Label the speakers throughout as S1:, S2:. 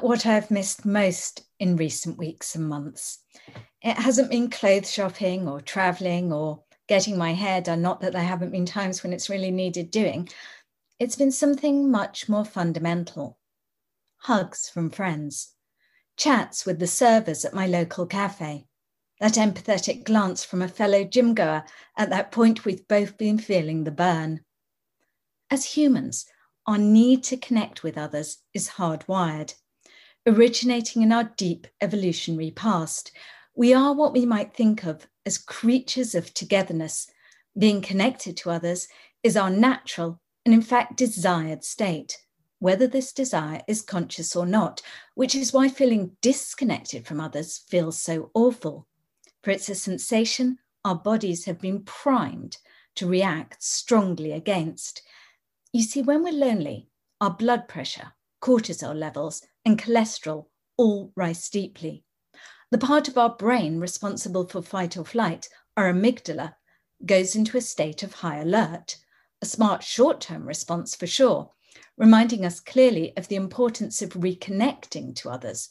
S1: What I've missed most in recent weeks and months, it hasn't been clothes shopping or traveling or getting my hair done, not that there haven't been times when it's really needed doing. It's been something much more fundamental hugs from friends, chats with the servers at my local cafe, that empathetic glance from a fellow gym goer at that point we've both been feeling the burn. As humans, our need to connect with others is hardwired. Originating in our deep evolutionary past, we are what we might think of as creatures of togetherness. Being connected to others is our natural and, in fact, desired state, whether this desire is conscious or not, which is why feeling disconnected from others feels so awful. For it's a sensation our bodies have been primed to react strongly against. You see, when we're lonely, our blood pressure, cortisol levels, and cholesterol all rise steeply. The part of our brain responsible for fight or flight, our amygdala, goes into a state of high alert, a smart short term response for sure, reminding us clearly of the importance of reconnecting to others,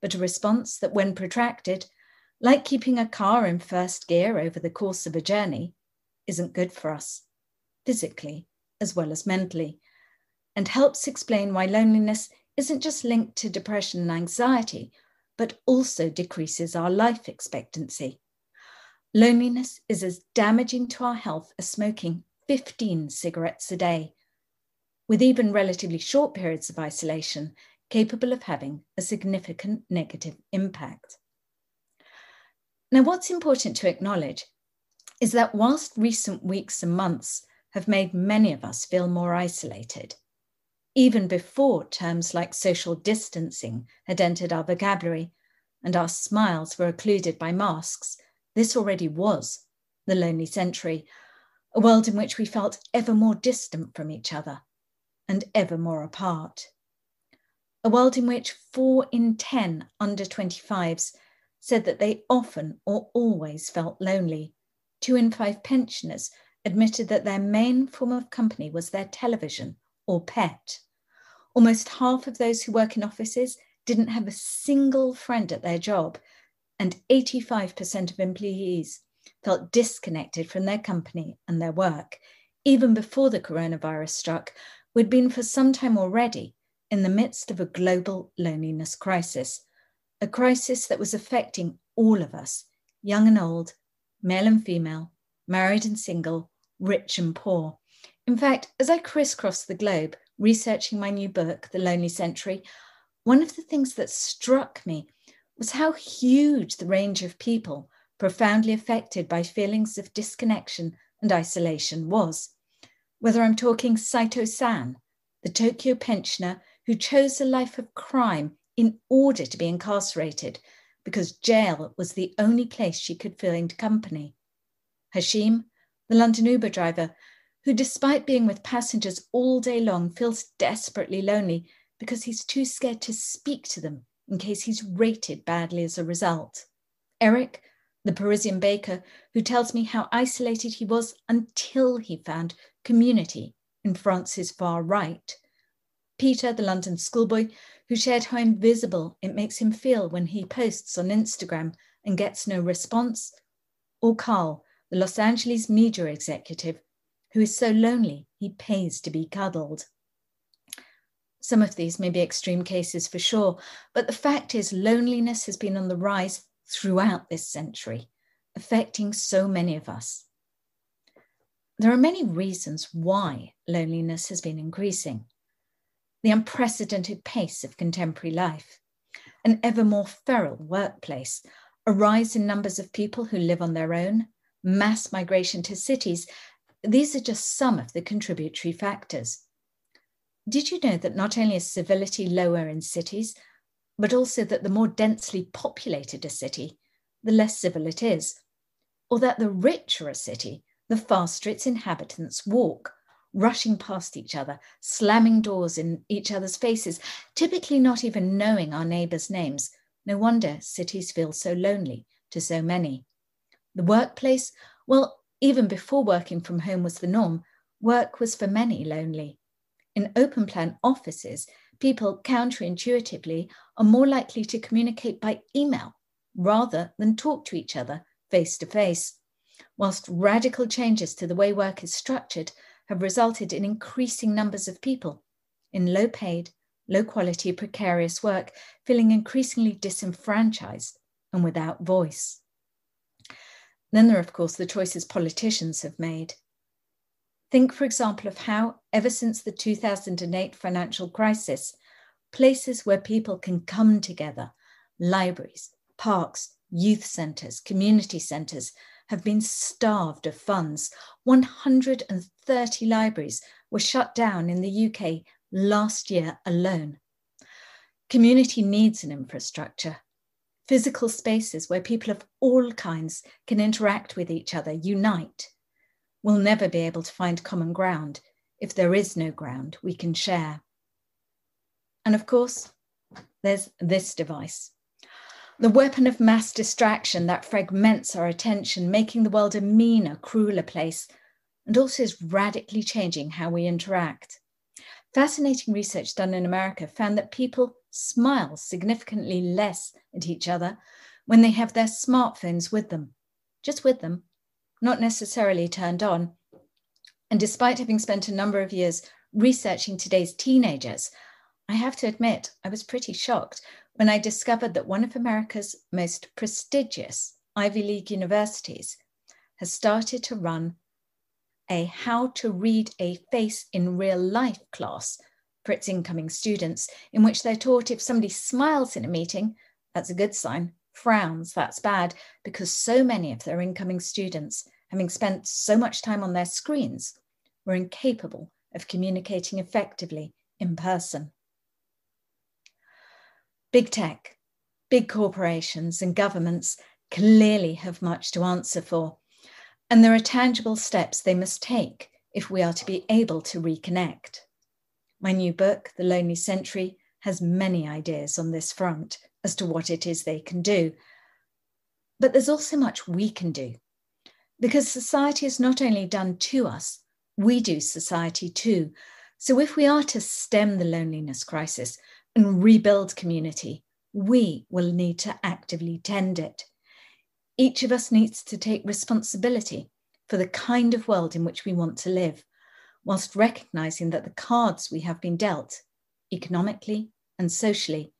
S1: but a response that, when protracted, like keeping a car in first gear over the course of a journey, isn't good for us, physically as well as mentally, and helps explain why loneliness isn't just linked to depression and anxiety, but also decreases our life expectancy. Loneliness is as damaging to our health as smoking 15 cigarettes a day, with even relatively short periods of isolation capable of having a significant negative impact. Now, what's important to acknowledge is that whilst recent weeks and months have made many of us feel more isolated. Even before terms like social distancing had entered our vocabulary and our smiles were occluded by masks, this already was the lonely century, a world in which we felt ever more distant from each other and ever more apart. A world in which four in 10 under 25s said that they often or always felt lonely. Two in five pensioners admitted that their main form of company was their television or pet. Almost half of those who work in offices didn't have a single friend at their job, and 85% of employees felt disconnected from their company and their work. Even before the coronavirus struck, we'd been for some time already in the midst of a global loneliness crisis, a crisis that was affecting all of us, young and old, male and female, married and single, rich and poor. In fact, as I crisscrossed the globe researching my new book, The Lonely Century, one of the things that struck me was how huge the range of people profoundly affected by feelings of disconnection and isolation was. Whether I'm talking Saito San, the Tokyo pensioner who chose a life of crime in order to be incarcerated because jail was the only place she could find company. Hashim, the London Uber driver, who, despite being with passengers all day long, feels desperately lonely because he's too scared to speak to them in case he's rated badly as a result. Eric, the Parisian baker, who tells me how isolated he was until he found community in France's far right. Peter, the London schoolboy, who shared how invisible it makes him feel when he posts on Instagram and gets no response. Or Carl, the Los Angeles media executive who is so lonely he pays to be cuddled. Some of these may be extreme cases for sure, but the fact is, loneliness has been on the rise throughout this century, affecting so many of us. There are many reasons why loneliness has been increasing. The unprecedented pace of contemporary life, an ever more feral workplace, a rise in numbers of people who live on their own, mass migration to cities, these are just some of the contributory factors. Did you know that not only is civility lower in cities, but also that the more densely populated a city, the less civil it is? Or that the richer a city, the faster its inhabitants walk, rushing past each other, slamming doors in each other's faces, typically not even knowing our neighbours' names. No wonder cities feel so lonely to so many. The workplace, well, even before working from home was the norm, work was for many lonely. In open plan offices, people counterintuitively are more likely to communicate by email rather than talk to each other face to face, whilst radical changes to the way work is structured have resulted in increasing numbers of people in low paid, low quality, precarious work feeling increasingly disenfranchised and without voice. Then there are, of course, the choices politicians have made. Think, for example, of how, ever since the 2008 financial crisis, places where people can come together, libraries, parks, youth centres, community centres, have been starved of funds. 130 libraries were shut down in the UK last year alone. Community needs an infrastructure, physical spaces where people of all kinds can interact with each other, unite. We'll never be able to find common ground if there is no ground we can share. And of course, there's this device the weapon of mass distraction that fragments our attention, making the world a meaner, crueler place, and also is radically changing how we interact. Fascinating research done in America found that people smile significantly less at each other when they have their smartphones with them, just with them, not necessarily turned on. And despite having spent a number of years researching today's teenagers, I have to admit I was pretty shocked when I discovered that one of America's most prestigious Ivy League universities has started to run a how to read a face in real life class for its incoming students, in which they're taught if somebody smiles in a meeting, that's a good sign, frowns, that's bad, because so many of their incoming students, having spent so much time on their screens, were incapable of communicating effectively in person. Big tech, big corporations, and governments clearly have much to answer for. And there are tangible steps they must take if we are to be able to reconnect. My new book, The Lonely Century, has many ideas on this front as to what it is they can do. But there's also much we can do. Because society is not only done to us, we do society too. So if we are to stem the loneliness crisis, and rebuild community, we will need to actively tend it. Each of us needs to take responsibility for the kind of world in which we want to live, whilst recognizing that the cards we have been dealt, economically and socially,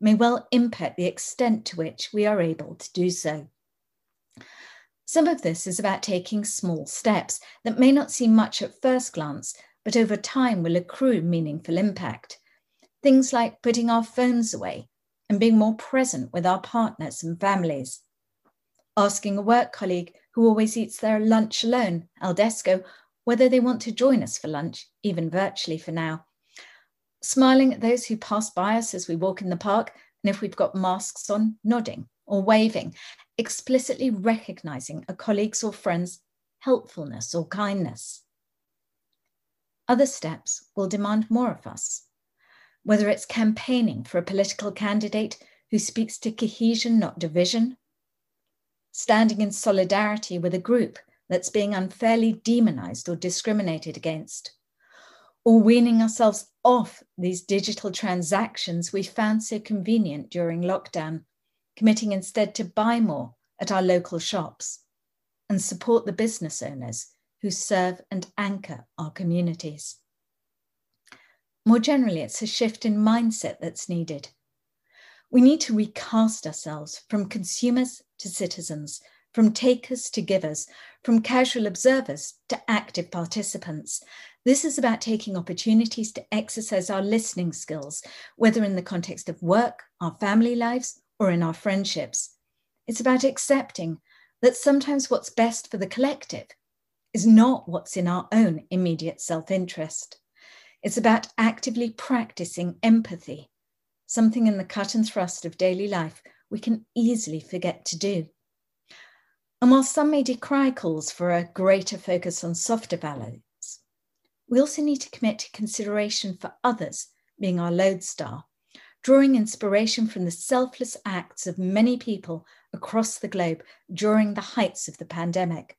S1: may well impact the extent to which we are able to do so. Some of this is about taking small steps that may not seem much at first glance, but over time will accrue meaningful impact. Things like putting our phones away and being more present with our partners and families. Asking a work colleague who always eats their lunch alone, Aldesco, whether they want to join us for lunch, even virtually for now. Smiling at those who pass by us as we walk in the park, and if we've got masks on, nodding or waving, explicitly recognizing a colleague's or friend's helpfulness or kindness. Other steps will demand more of us whether it's campaigning for a political candidate who speaks to cohesion, not division, standing in solidarity with a group that's being unfairly demonized or discriminated against, or weaning ourselves off these digital transactions we found so convenient during lockdown, committing instead to buy more at our local shops and support the business owners who serve and anchor our communities. More generally, it's a shift in mindset that's needed. We need to recast ourselves from consumers to citizens, from takers to givers, from casual observers to active participants. This is about taking opportunities to exercise our listening skills, whether in the context of work, our family lives, or in our friendships. It's about accepting that sometimes what's best for the collective is not what's in our own immediate self interest. It's about actively practicing empathy, something in the cut and thrust of daily life we can easily forget to do. And while some may decry calls for a greater focus on softer values, we also need to commit to consideration for others being our lodestar, drawing inspiration from the selfless acts of many people across the globe during the heights of the pandemic.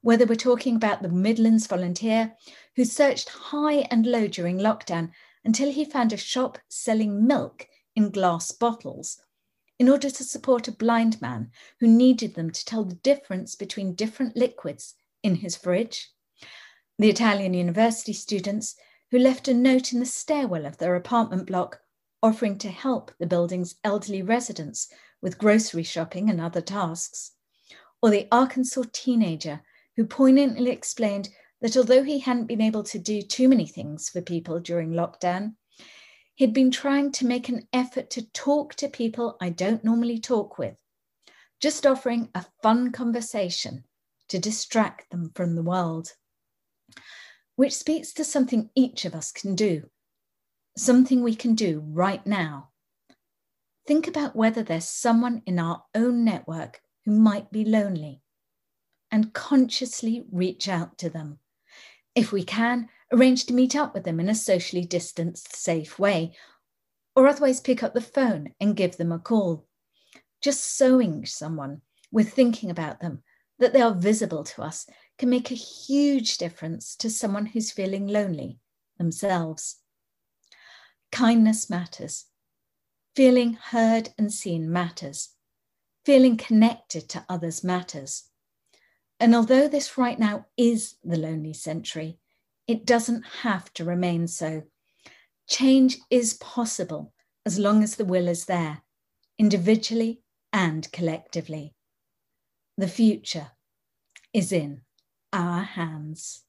S1: Whether we're talking about the Midlands volunteer who searched high and low during lockdown until he found a shop selling milk in glass bottles in order to support a blind man who needed them to tell the difference between different liquids in his fridge. The Italian university students who left a note in the stairwell of their apartment block offering to help the building's elderly residents with grocery shopping and other tasks. Or the Arkansas teenager who poignantly explained that although he hadn't been able to do too many things for people during lockdown, he'd been trying to make an effort to talk to people I don't normally talk with, just offering a fun conversation to distract them from the world. Which speaks to something each of us can do, something we can do right now. Think about whether there's someone in our own network who might be lonely and consciously reach out to them. If we can, arrange to meet up with them in a socially distanced, safe way, or otherwise pick up the phone and give them a call. Just showing someone with thinking about them that they are visible to us can make a huge difference to someone who's feeling lonely themselves. Kindness matters. Feeling heard and seen matters. Feeling connected to others matters. And although this right now is the lonely century, it doesn't have to remain so. Change is possible as long as the will is there, individually and collectively. The future is in our hands.